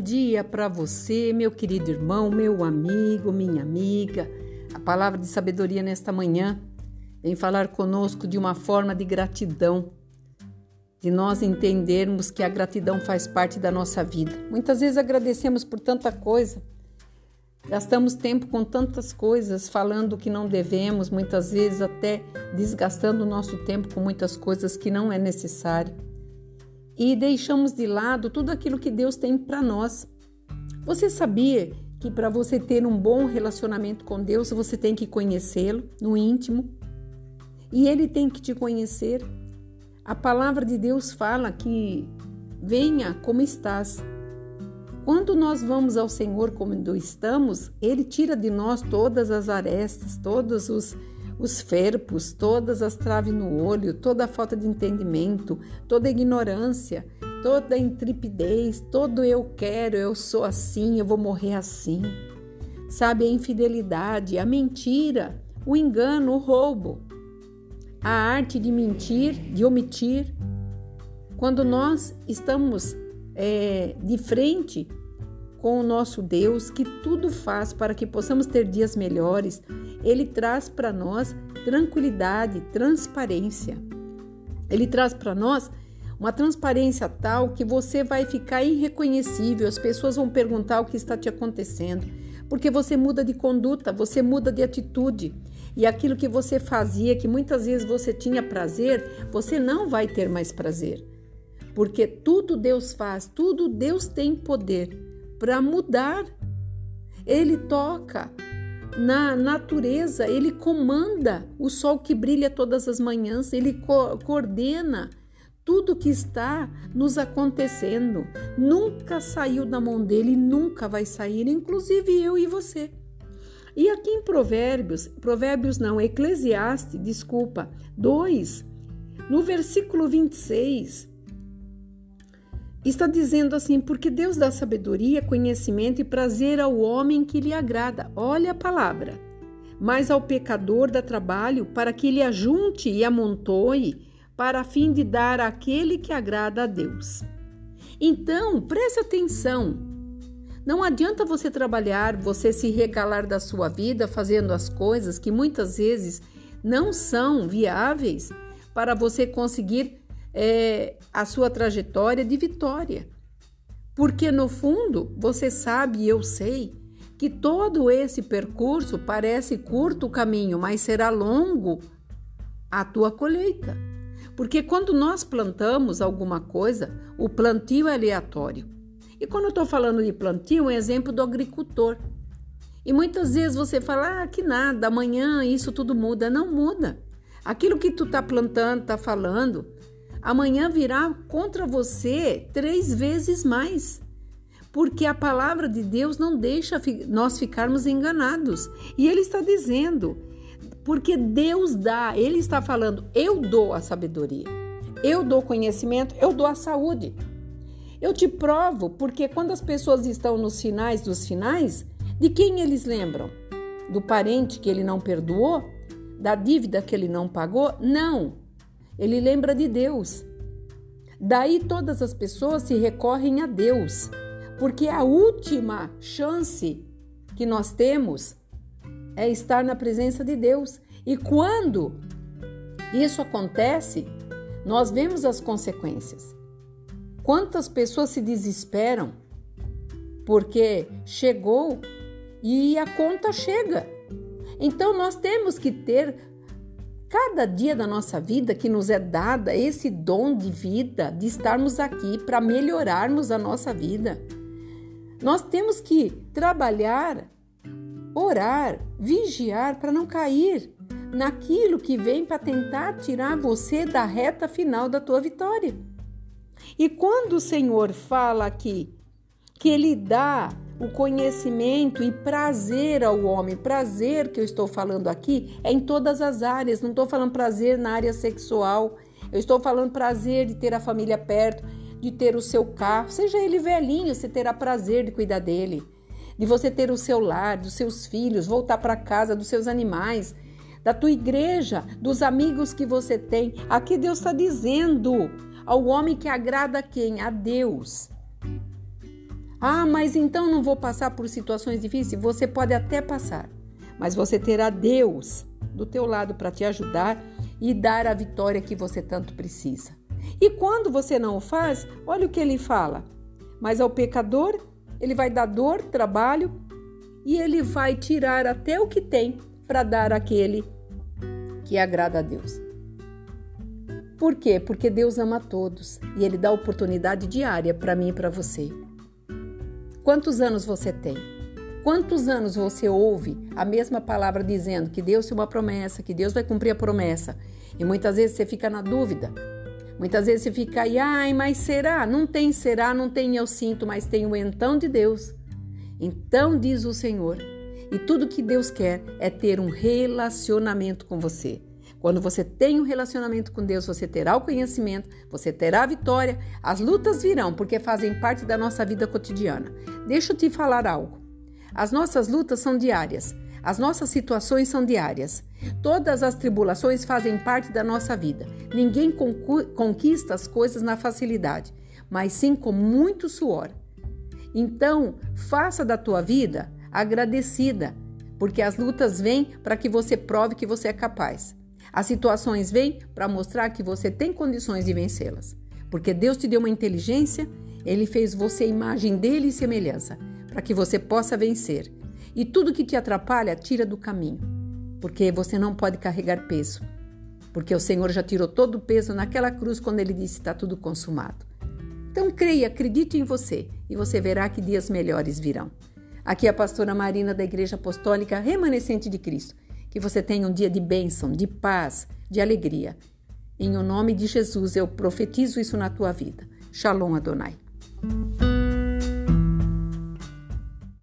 bom dia para você, meu querido irmão, meu amigo, minha amiga. A palavra de sabedoria nesta manhã vem falar conosco de uma forma de gratidão, de nós entendermos que a gratidão faz parte da nossa vida. Muitas vezes agradecemos por tanta coisa, gastamos tempo com tantas coisas, falando que não devemos, muitas vezes até desgastando o nosso tempo com muitas coisas que não é necessário e deixamos de lado tudo aquilo que Deus tem para nós. Você sabia que para você ter um bom relacionamento com Deus, você tem que conhecê-lo no íntimo? E ele tem que te conhecer. A palavra de Deus fala que venha como estás. Quando nós vamos ao Senhor como estamos, ele tira de nós todas as arestas, todos os os ferpos, todas as traves no olho, toda a falta de entendimento, toda a ignorância, toda a intrepidez, todo eu quero, eu sou assim, eu vou morrer assim. Sabe, a infidelidade, a mentira, o engano, o roubo, a arte de mentir, de omitir. Quando nós estamos é, de frente com o nosso Deus, que tudo faz para que possamos ter dias melhores, ele traz para nós tranquilidade, transparência. Ele traz para nós uma transparência tal que você vai ficar irreconhecível, as pessoas vão perguntar o que está te acontecendo, porque você muda de conduta, você muda de atitude. E aquilo que você fazia, que muitas vezes você tinha prazer, você não vai ter mais prazer. Porque tudo Deus faz, tudo Deus tem poder para mudar. Ele toca na natureza, ele comanda o sol que brilha todas as manhãs, ele co coordena tudo que está nos acontecendo. Nunca saiu da mão dele, nunca vai sair, inclusive eu e você. E aqui em Provérbios, Provérbios não, Eclesiastes, desculpa, 2, no versículo 26, Está dizendo assim, porque Deus dá sabedoria, conhecimento e prazer ao homem que lhe agrada. Olha a palavra. Mas ao pecador dá trabalho para que ele ajunte e amontoe, para fim de dar àquele que agrada a Deus. Então, preste atenção. Não adianta você trabalhar, você se regalar da sua vida fazendo as coisas que muitas vezes não são viáveis para você conseguir é, a sua trajetória de vitória. Porque no fundo, você sabe e eu sei que todo esse percurso parece curto o caminho, mas será longo a tua colheita. Porque quando nós plantamos alguma coisa, o plantio é aleatório. E quando eu estou falando de plantio, um exemplo do agricultor. E muitas vezes você fala, ah, que nada, amanhã isso tudo muda. Não muda. Aquilo que tu está plantando, está falando, amanhã virá contra você três vezes mais. Porque a palavra de Deus não deixa nós ficarmos enganados. E ele está dizendo, porque Deus dá, ele está falando, eu dou a sabedoria, eu dou conhecimento, eu dou a saúde. Eu te provo, porque quando as pessoas estão nos finais dos finais, de quem eles lembram? Do parente que ele não perdoou? Da dívida que ele não pagou? Não. Ele lembra de Deus. Daí todas as pessoas se recorrem a Deus, porque a última chance que nós temos é estar na presença de Deus. E quando isso acontece, nós vemos as consequências. Quantas pessoas se desesperam porque chegou e a conta chega. Então nós temos que ter cada dia da nossa vida que nos é dada esse dom de vida, de estarmos aqui para melhorarmos a nossa vida. Nós temos que trabalhar, orar, vigiar para não cair naquilo que vem para tentar tirar você da reta final da tua vitória. E quando o Senhor fala aqui que Ele dá o conhecimento e prazer ao homem. Prazer que eu estou falando aqui é em todas as áreas, não estou falando prazer na área sexual. Eu estou falando prazer de ter a família perto, de ter o seu carro, seja ele velhinho, você terá prazer de cuidar dele, de você ter o seu lar, dos seus filhos, voltar para casa, dos seus animais, da tua igreja, dos amigos que você tem. Aqui Deus está dizendo ao homem que agrada a quem? A Deus Ah, mas então não vou passar por situações difíceis? Você pode até passar, mas você terá Deus do teu lado para te ajudar e dar a vitória que você tanto precisa. E quando você não o faz, olha o que ele fala. Mas ao pecador, ele vai dar dor, trabalho e ele vai tirar até o que tem para dar aquele que agrada a Deus. Por quê? Porque Deus ama todos e ele dá oportunidade diária para mim e para você. Quantos anos você tem? Quantos anos você ouve a mesma palavra dizendo que Deus tem uma promessa, que Deus vai cumprir a promessa? E muitas vezes você fica na dúvida. Muitas vezes você fica aí, ai, mas será? Não tem será, não tem eu sinto, mas tem o então de Deus. Então diz o Senhor. E tudo que Deus quer é ter um relacionamento com você. Quando você tem um relacionamento com Deus, você terá o conhecimento, você terá a vitória, as lutas virão, porque fazem parte da nossa vida cotidiana. Deixa eu te falar algo. As nossas lutas são diárias, as nossas situações são diárias. Todas as tribulações fazem parte da nossa vida. Ninguém conquista as coisas na facilidade, mas sim com muito suor. Então, faça da tua vida agradecida, porque as lutas vêm para que você prove que você é capaz. As situações vêm para mostrar que você tem condições de vencê-las. Porque Deus te deu uma inteligência, ele fez você imagem dele e semelhança, para que você possa vencer. E tudo que te atrapalha, tira do caminho, porque você não pode carregar peso. Porque o Senhor já tirou todo o peso naquela cruz quando ele disse: está tudo consumado. Então creia, acredite em você e você verá que dias melhores virão. Aqui é a pastora Marina da Igreja Apostólica Remanescente de Cristo. Que você tenha um dia de bênção, de paz, de alegria. Em o nome de Jesus eu profetizo isso na tua vida. Shalom Adonai.